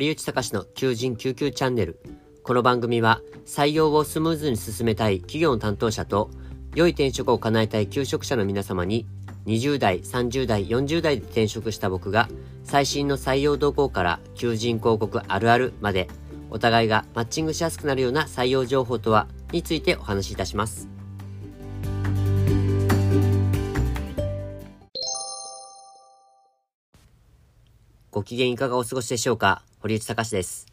堀内隆の求人救急チャンネル。この番組は採用をスムーズに進めたい企業の担当者と良い転職を叶えたい求職者の皆様に20代、30代、40代で転職した僕が最新の採用動向から求人広告あるあるまでお互いがマッチングしやすくなるような採用情報とはについてお話しいたします。ご機嫌いかがお過ごしでしょうか？堀内隆です。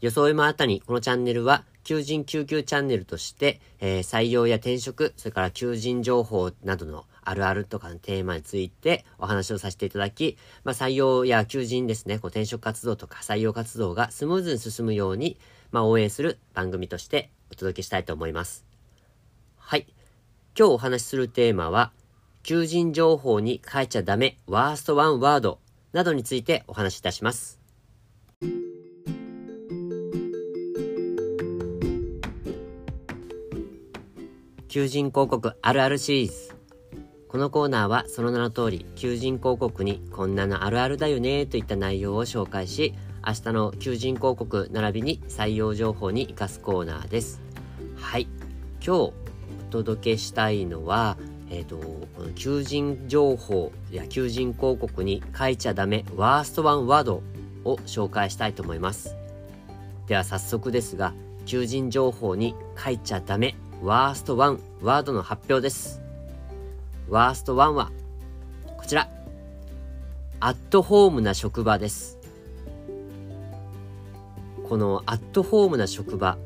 予想もあたに、このチャンネルは、求人救急チャンネルとして、えー、採用や転職、それから求人情報などのあるあるとかのテーマについてお話をさせていただき、まあ、採用や求人ですね、こう転職活動とか採用活動がスムーズに進むように、まあ、応援する番組としてお届けしたいと思います。はい。今日お話しするテーマは、求人情報に書いちゃダメ、ワーストワンワードなどについてお話しいたします。求人広告あるあるシリーズ。このコーナーはその名の通り、求人広告にこんなのあるあるだよねといった内容を紹介し、明日の求人広告並びに採用情報に活かすコーナーです。はい。今日お届けしたいのは、えっ、ー、と、この求人情報や求人広告に書いちゃダメワーストワンワードを紹介したいと思います。では早速ですが、求人情報に書いちゃダメワーストワンワードの発表です。ワーストワンは、こちら。アットホームな職場です。このアットホームな職場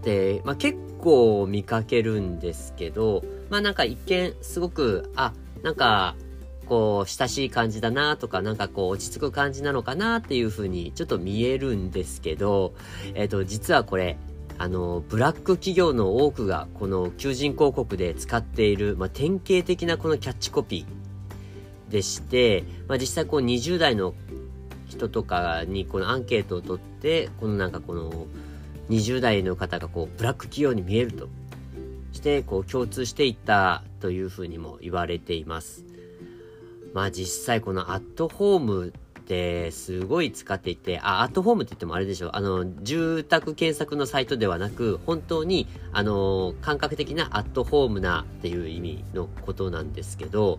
って、まあ、結構見かけるんですけど、まあなんか一見すごく、あ、なんか、こう、親しい感じだなとか、なんかこう、落ち着く感じなのかなっていう風にちょっと見えるんですけど、えっ、ー、と、実はこれ、あの、ブラック企業の多くが、この求人広告で使っている、まあ、典型的なこのキャッチコピーでして、まあ、実際こう20代の人とかにこのアンケートを取って、このなんかこの20代の方がこう、ブラック企業に見えるとしてこう共通していったというふうにも言われています。まあ実際このアットホームてすごい使っていて、あ、アットホームって言ってもあれでしょあの、住宅検索のサイトではなく、本当に、あの、感覚的なアットホームなっていう意味のことなんですけど、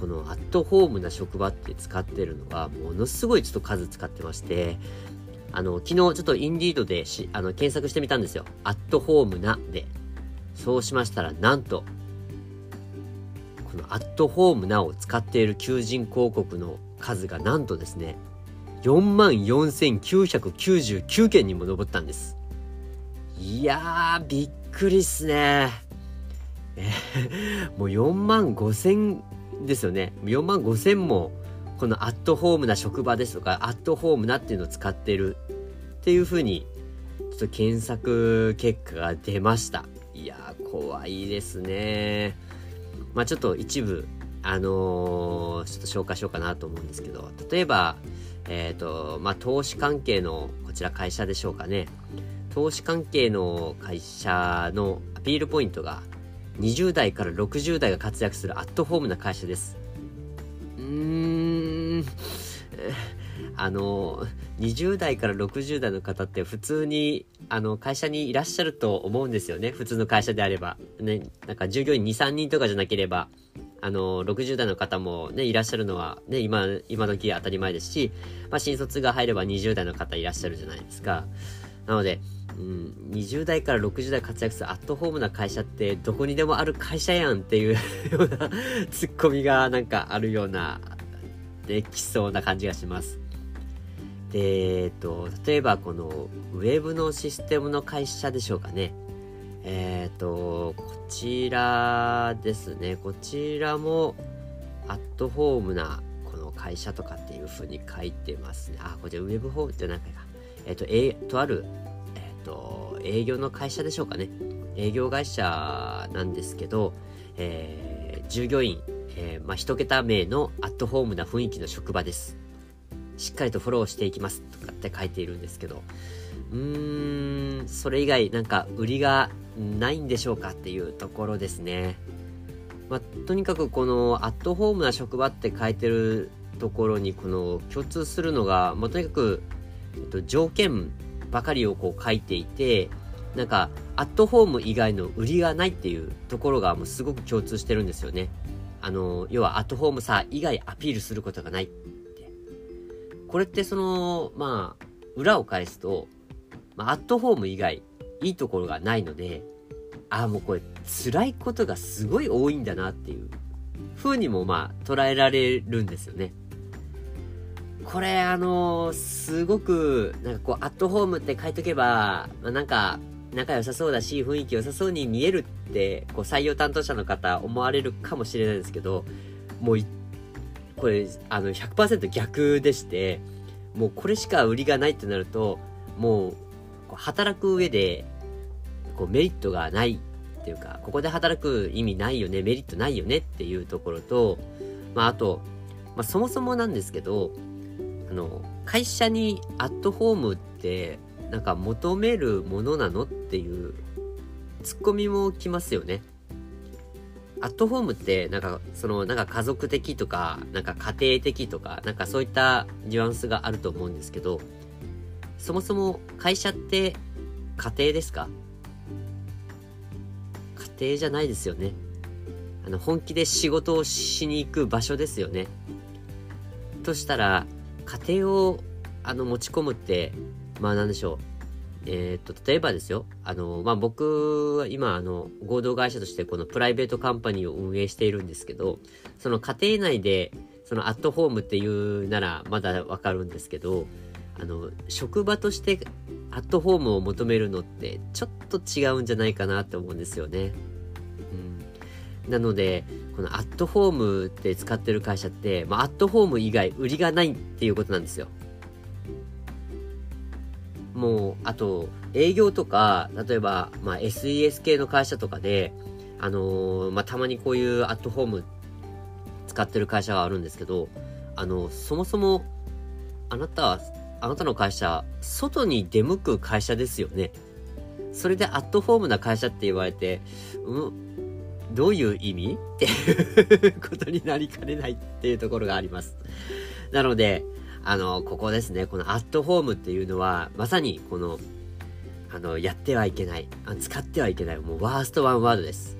このアットホームな職場って使ってるのは、ものすごいちょっと数使ってまして、あの、昨日ちょっとインディードでし、あの、検索してみたんですよ。アットホームなで。そうしましたら、なんと、このアットホームなを使っている求人広告の数がなんとですね、4万4999件にも上ったんです。いやー、びっくりっすね。もう4万5千ですよね。4万5千も、このアットホームな職場ですとか、アットホームなっていうのを使ってるっていう風に、ちょっと検索結果が出ました。いやー、怖いですね。まあちょっと一部、あのー、ちょっと紹介しようかなと思うんですけど、例えば、えっ、ー、と、まあ投資関係の、こちら会社でしょうかね。投資関係の会社のアピールポイントが、20代から60代が活躍するアットホームな会社です。うーん、あの、20代から60代の方って普通に、あの、会社にいらっしゃると思うんですよね。普通の会社であれば。ね、なんか従業員2、3人とかじゃなければ、あの、60代の方もね、いらっしゃるのはね、今、今時当たり前ですし、まあ、新卒が入れば20代の方いらっしゃるじゃないですか。なので、うん、20代から60代活躍するアットホームな会社ってどこにでもある会社やんっていう ようなツッコミがなんかあるような、できそうな感じがします。で、えっと、例えばこのウェブのシステムの会社でしょうかね。えっ、と、こちらですね。こちらもアットホームなこの会社とかっていう風に書いてますね。あ、こちらウェブホームって何かえっ、と、えとある、えっ、と、営業の会社でしょうかね。営業会社なんですけど、え、従業員、え、まあ、桁名のアットホームな雰囲気の職場です。しっかりとフォローしていきますとかって書いているんですけど、うーん、それ以外なんか売りがないんでしょうかっていうところですね。まあ、とにかくこのアットホームな職場って書いてるところにこの共通するのが、まあ、とにかくえっと、条件ばかりをこう書いていて、なんか、アットホーム以外の売りがないっていうところがもうすごく共通してるんですよね。あの、要はアットホームさ以外アピールすることがないって。これってその、まあ、裏を返すと、まあ、アットホーム以外いいところがないので、ああ、もうこれ辛いことがすごい多いんだなっていう風にもまあ捉えられるんですよね。これあのー、すごくなんかこうアットホームって書いとけば、まあ、なんか仲良さそうだし雰囲気良さそうに見えるってこう採用担当者の方思われるかもしれないですけどもうこれあの100%逆でしてもうこれしか売りがないってなるともう働く上でこうメリットがないっていうか、ここで働く意味ないよね、メリットないよねっていうところと、まああと、まあそもそもなんですけど、あの、会社にアットホームってなんか求めるものなのっていうツッコミも来ますよね。アットホームってなんかそのなんか家族的とかなんか家庭的とかなんかそういったニュアンスがあると思うんですけどそもそも会社って家庭ですか？家庭じゃないですよね。あの、本気で仕事をしに行く場所ですよね。としたら、家庭を、あの、持ち込むって、まあなんでしょう。えっ、と、例えばですよ。あの、まあ僕は今、あの、合同会社としてこのプライベートカンパニーを運営しているんですけど、その家庭内で、そのアットホームっていうならまだわかるんですけど、あの、職場としてアットホームを求めるのってちょっと違うんじゃないかなって思うんですよね。うん。なので、このアットホームって使ってる会社って、まあ、アットホーム以外売りがないっていうことなんですよ。もう、あと、営業とか、例えば、まあ、SES 系の会社とかで、あのー、まあ、たまにこういうアットホーム使ってる会社があるんですけど、あの、そもそも、あなたはあなたの会社、外に出向く会社ですよね。それでアットホームな会社って言われて、うん、どういう意味？っていうことになりかねないっていうところがあります。なので、あの、ここですね、このアットホームっていうのは、まさにこの、あの、やってはいけない、使ってはいけない、もうワーストワンワードです。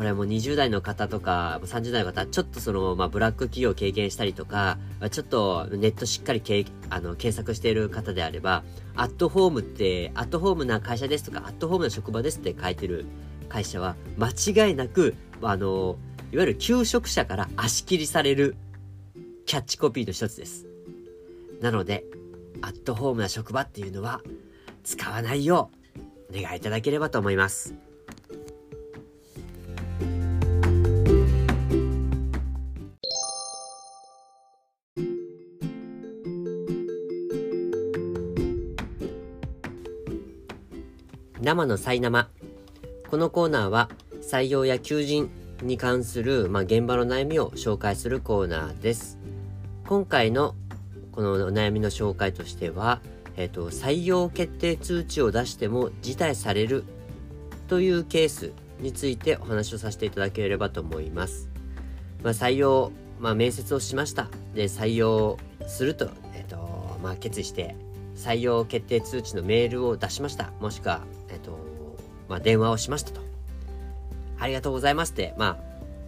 これも20代の方とか、30代の方、ちょっとその、まあ、ブラック企業を経験したりとか、ちょっとネットしっかりけあの検索している方であれば、アットホームって、アットホームな会社ですとか、アットホームな職場ですって書いてる会社は、間違いなく、あの、いわゆる求職者から足切りされるキャッチコピーの一つです。なので、アットホームな職場っていうのは、使わないよう、お願いいただければと思います。生のさい生。このコーナーは採用や求人に関する、まあ、現場の悩みを紹介するコーナーです。今回のこのお悩みの紹介としては、えっ、ー、と、採用決定通知を出しても辞退されるというケースについてお話をさせていただければと思います。まあ、採用、まあ、面接をしました。で、採用すると、えっ、ー、と、まあ、決意して採用決定通知のメールを出しました。もしくは、えっと、まあ、電話をしましたと。ありがとうございますって、ま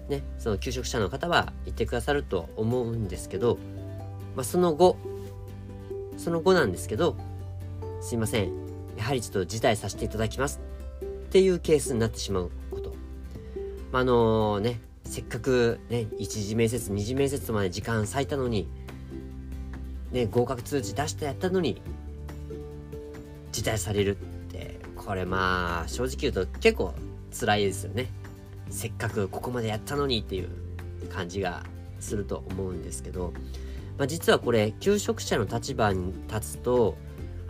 あ、ね、その求職者の方は言ってくださると思うんですけど、まあ、その後、その後なんですけど、すいません。やはりちょっと辞退させていただきます。っていうケースになってしまうこと。まあ、あのね、せっかくね、一次面接、二次面接まで時間割いたのに、ね、合格通知出してやったのに、辞退されるこれまあ、正直言うと結構辛いですよね。せっかくここまでやったのにっていう感じがすると思うんですけど、まあ、実はこれ、求職者の立場に立つと、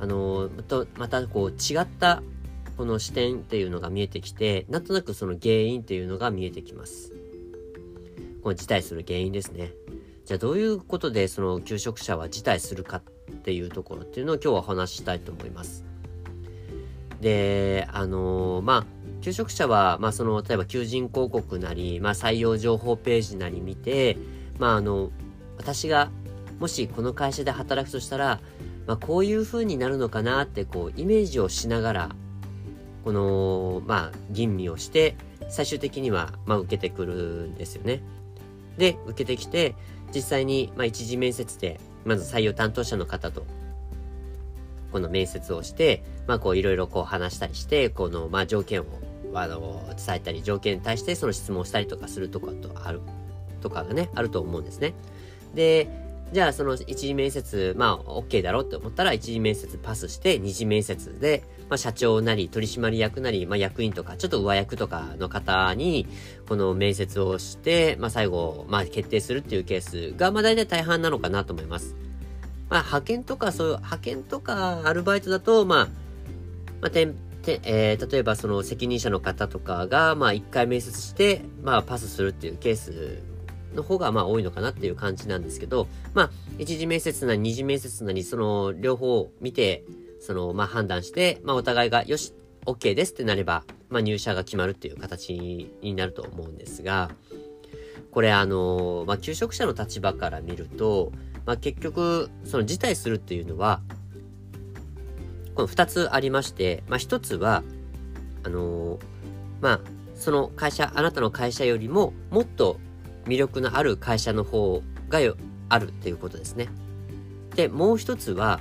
あのー、またこう違ったこの視点っていうのが見えてきて、なんとなくその原因っていうのが見えてきます。この辞退する原因ですね。じゃあどういうことでその求職者は辞退するかっていうところっていうのを今日はお話ししたいと思います。で、あのー、まあ、求職者は、まあ、その、例えば求人広告なり、まあ、採用情報ページなり見て、まあ、あの、私がもしこの会社で働くとしたら、まあ、こういう風になるのかなってこうイメージをしながらこのまあ吟味をして最終的にはまあ受けてくるんですよね。で受けてきて実際にまあ一次面接でまず採用担当者の方とこの面接をして、まあこういろいろこう話したりして、このまあ条件をあの伝えたり、条件に対してその質問したりとかするとかとある、とかがね、あると思うんですね。で、じゃあその一次面接、まあ OK だろうって思ったら一次面接パスして二次面接で、まあ社長なり取締役なり、まあ役員とかちょっと上役とかの方にこの面接をして、まあ最後、まあ決定するっていうケースがまあ大体大半なのかなと思います。まあ、派遣とか、そういう、派遣とかアルバイトだと、まあ、まあ、てん、て、えー、例えばその責任者の方とかが、まあ、一回面接して、まあ、パスするっていうケースの方が、まあ、多いのかなっていう感じなんですけど、まあ、一次面接なり二次面接なり、その、両方見て、その、まあ、判断して、まあ、お互いが、よし、OK ですってなれば、まあ、入社が決まるっていう形になると思うんですが、これあの、まあ、求職者の立場から見ると、まあ、結局、その辞退するっていうのは、この二つありまして、まあ、一つは、あのー、まあ、その会社、あなたの会社よりももっと魅力のある会社の方があるっていうことですね。で、もう一つは、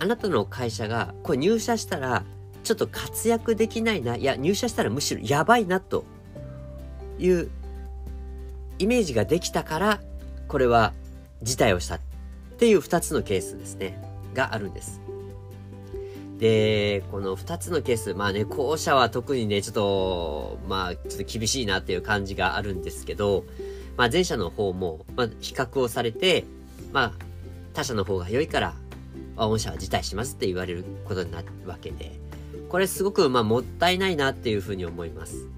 あなたの会社が、これ入社したら、ちょっと活躍できないな、いや、入社したらむしろやばいな、というイメージができたから、これは辞退をしたっていう2つのケースですね、があるんです。で、この2つのケース、まあね、後者は特にね、ちょっと、まあ、ちょっと厳しいなっていう感じがあるんですけど、まあ前者の方も、まあ比較をされて、まあ他者の方が良いから、まあ、御社は辞退しますって言われることになるわけで、これすごくまあもったいないなっていうふうに思います。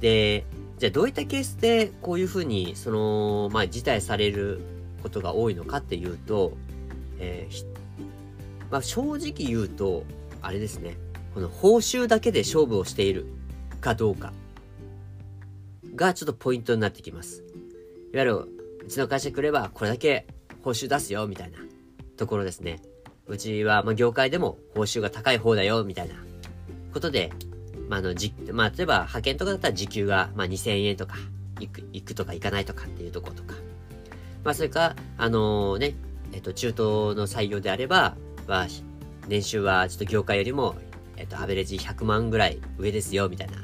で、じゃあどういったケースでこういうふうに、その、まあ辞退されることが多いのかっていうと、えー、まあ、正直言うと、あれですね。この報酬だけで勝負をしているかどうかがちょっとポイントになってきます。いわゆる、うちの会社来ればこれだけ報酬出すよみたいなところですね。うちは、まあ、業界でも報酬が高い方だよみたいなことで、まあ、の、じ、まあ、例えば派遣とかだったら時給が、まあ、2000円とか、行く、行くとか行かないとかっていうところとか。まあ、それか、あのー、ね、えっと、中東の採用であれば、まあ、年収はちょっと業界よりも、えっと、アベレージ100万ぐらい上ですよ、みたいな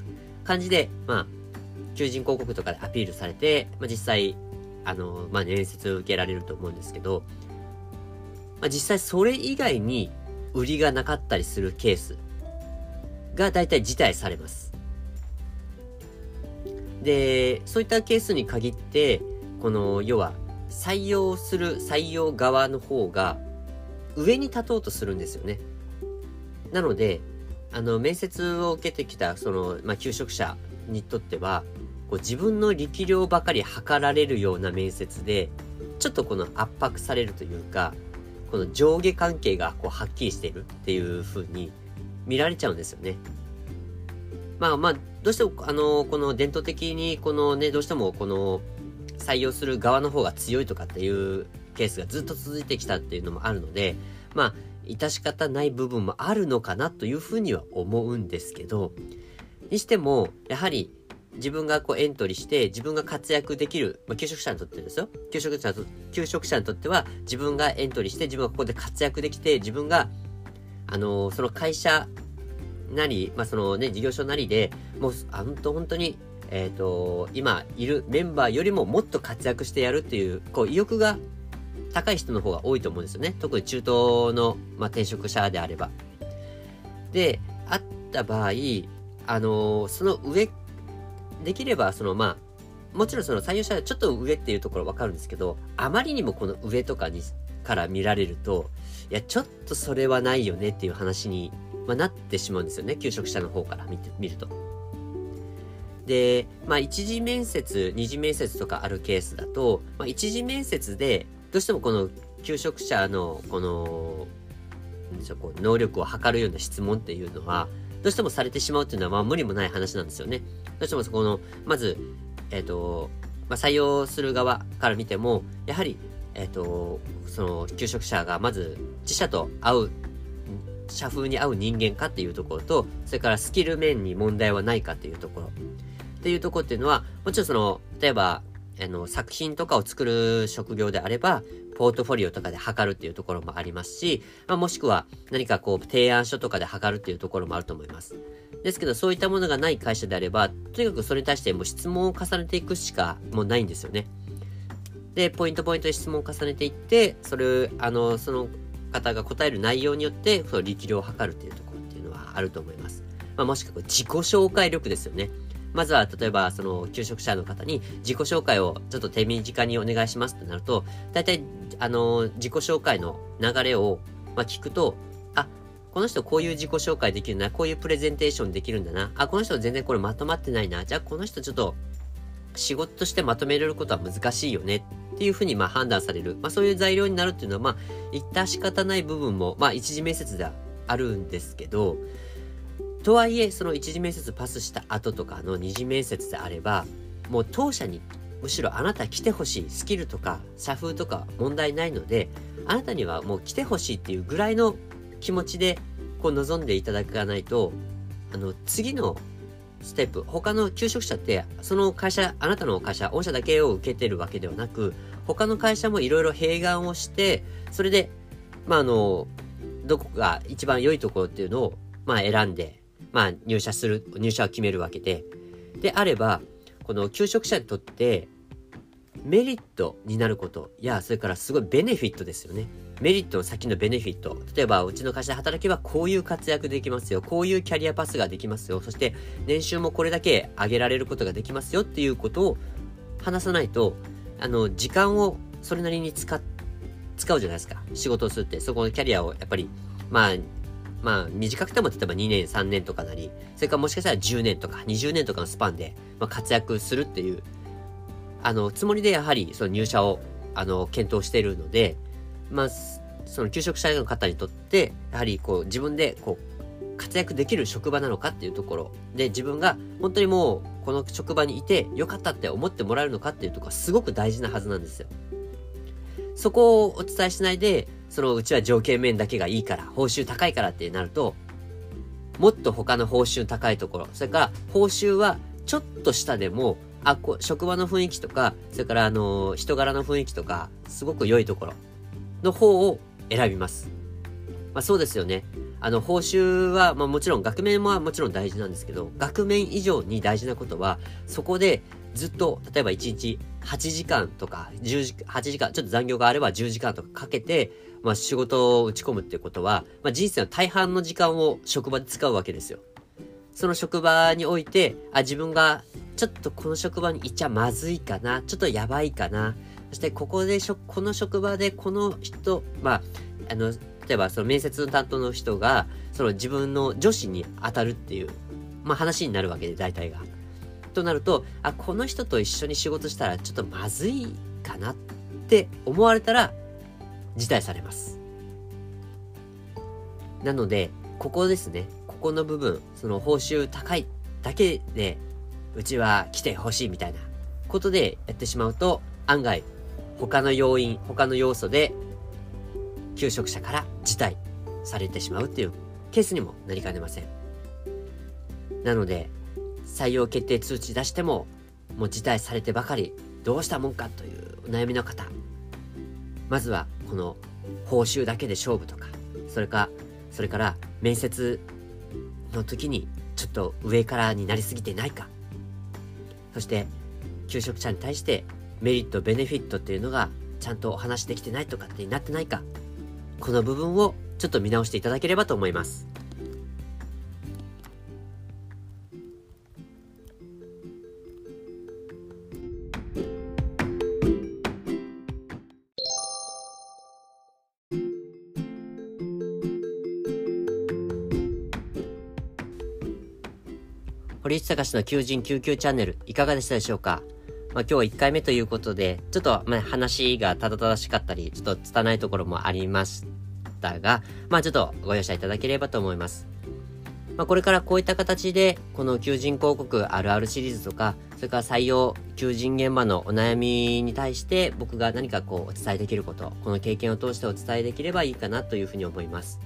感じで、まあ、求人広告とかでアピールされて、まあ、実際、あの、まあ、面接を受けられると思うんですけど、まあ、実際それ以外に売りがなかったりするケースが大体辞退されます。で、そういったケースに限って、この、要は、採用する採用側の方が上に立とうとするんですよね。なので、あの、面接を受けてきた、その、まあ、求職者にとっては、こう自分の力量ばかり測られるような面接で、ちょっとこの圧迫されるというか、この上下関係がこうはっきりしているっていう風に見られちゃうんですよね。まあまあ、どうしても、あの、この伝統的に、このね、どうしてもこの、採用する側の方が強いとかっていうケースがずっと続いてきたっていうのもあるので、まあ、致し方ない部分もあるのかなというふうには思うんですけど、にしても、やはり自分がこうエントリーして自分が活躍できる、まあ、求職者にとってですよ。求職者、求職者にとっては自分がエントリーして自分がここで活躍できて自分が、あのー、その会社なり、まあ、そのね、事業所なりで、もう、本当本当にえっ、ー、と、今いるメンバーよりももっと活躍してやるっていう、こう、意欲が高い人の方が多いと思うんですよね。特に中東の、まあ、転職者であれば。で、あった場合、あのー、その上、できれば、その、まあ、もちろんその採用者はちょっと上っていうところわかるんですけど、あまりにもこの上とかに、から見られると、いや、ちょっとそれはないよねっていう話に、まあ、なってしまうんですよね。求職者の方から見て、見ると。で、まあ、一次面接、二次面接とかあるケースだと、まあ、一次面接で、どうしてもこの求職者の、この、能力を測るような質問っていうのは、どうしてもされてしまうっていうのは、まあ、無理もない話なんですよね。どうしてもそこの、まず、えっ、ー、と、まあ、採用する側から見ても、やはり、えっ、と、その、求職者がまず自社と会う、社風に合う人間かっていうところと、それからスキル面に問題はないかっていうところ。っていうところっていうのは、もちろんその、例えば、あの、作品とかを作る職業であれば、ポートフォリオとかで測るっていうところもありますし、まあ、もしくは何かこう、提案書とかで測るっていうところもあると思います。ですけど、そういったものがない会社であれば、とにかくそれに対してもう質問を重ねていくしかもうないんですよね。で、ポイントポイントで質問を重ねていって、それ、あの、その方が答える内容によって、その力量を測るっていうところっていうのはあると思います。まあ、もしくは自己紹介力ですよね。まずは、例えば、その、求職者の方に自己紹介をちょっと手短にお願いしますってなると、大体、あの、自己紹介の流れを、まあ、聞くと、あ、この人こういう自己紹介できるな、こういうプレゼンテーションできるんだな、あ、この人全然これまとまってないな、じゃあこの人ちょっと、仕事としてまとめれることは難しいよねっていうふうにまあ判断される。まあそういう材料になるっていうのはまあ、致し方ない部分も、まあ一次面接ではあるんですけど、とはいえ、その一次面接パスした後とかの二次面接であれば、もう当社にむしろあなた来てほしいスキルとか社風とか問題ないので、あなたにはもう来てほしいっていうぐらいの気持ちでこう望んでいただかないと、あの、次のステップ、他の求職者って、その会社、あなたの会社、御社だけを受けてるわけではなく、他の会社もいろいろ併願をして、それで、まあ、あの、どこが一番良いところっていうのを、まあ、選んで、まあ、入社する、入社を決めるわけで、であれば、この求職者にとってメリットになることや、それからすごいベネフィットですよね。メリットの先のベネフィット。例えば、うちの会社で働けばこういう活躍できますよ。こういうキャリアパスができますよ。そして、年収もこれだけ上げられることができますよっていうことを話さないと、あの、時間をそれなりに使、使うじゃないですか。仕事をするって。そこのキャリアをやっぱり、まあ、まあ、短くても例えば2年、3年とかなり、それからもしかしたら10年とか20年とかのスパンで、まあ、活躍するっていう、あの、つもりでやはりその入社を、あの、検討しているので、まあ、その求職者の方にとって、やはりこう自分でこう活躍できる職場なのかっていうところで自分が本当にもうこの職場にいてよかったって思ってもらえるのかっていうところはすごく大事なはずなんですよ。そこをお伝えしないで、そのうちは条件面だけがいいから、報酬高いからってなると、もっと他の報酬高いところ、それから報酬はちょっと下でも、あ、こ職場の雰囲気とか、それからあの、人柄の雰囲気とか、すごく良いところの方を選びます。まあそうですよね。あの、報酬は、まあもちろん、額面はもちろん大事なんですけど、額面以上に大事なことは、そこでずっと、例えば1日8時間とか、10時、8時間、ちょっと残業があれば10時間とかかけて、まあ仕事を打ち込むっていうことは、まあ人生の大半の時間を職場で使うわけですよ。その職場において、あ、自分がちょっとこの職場にいちゃまずいかな、ちょっとやばいかな、そしてここでしょ、この職場でこの人、まあ、あの、例えばその面接の担当の人が、その自分の女子に当たるっていう、まあ話になるわけで、大体が。となると、あ、この人と一緒に仕事したらちょっとまずいかなって思われたら、辞退されます。なので、ここですね。ここの部分、その報酬高いだけで、うちは来てほしいみたいなことでやってしまうと、案外、他の要因、他の要素で、求職者から辞退されてしまうっていうケースにもなりかねません。なので、採用決定通知出しても、もう辞退されてばかり、どうしたもんかというお悩みの方、まずはこの報酬だけで勝負とか、それか、それから面接の時にちょっと上からになりすぎてないか、そして求職者に対してメリット、ベネフィットっていうのがちゃんとお話できてないとかってなってないか、この部分をちょっと見直していただければと思います。堀内隆の求人救急チャンネルいかがでしたでしょうか？まあ、今日1回目ということで、ちょっと、ま、話がただただしかったり、ちょっと拙いところもありましたが、まあ、ちょっとご容赦いただければと思います。まあ、これからこういった形で、この求人広告あるあるシリーズとか、それから採用、求人現場のお悩みに対して僕が何かこうお伝えできること、この経験を通してお伝えできればいいかなというふうに思います。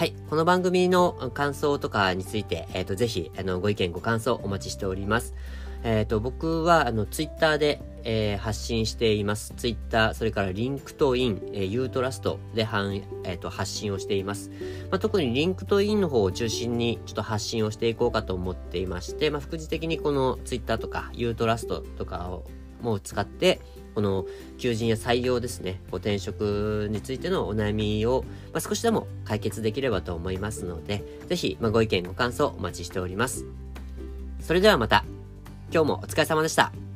はい。この番組の感想とかについて、えっ、ー、と、ぜひ、あの、ご意見、ご感想お待ちしております。えっ、ー、と、僕は、あの、ツイッターで、えー、発信しています。ツイッター、それから LinkedIn、えー、 YOUTRUST ではん、えーと、発信をしています。まあ、特に LinkedIn の方を中心にちょっと発信をしていこうかと思っていまして、まあ、副次的にこのツイッターとか YOUTRUST とかをもう使って、この求人や採用ですね、ご転職についてのお悩みを、まあ、少しでも解決できればと思いますので、ぜひ、まあ、ご意見ご感想お待ちしております。それではまた、今日もお疲れ様でした。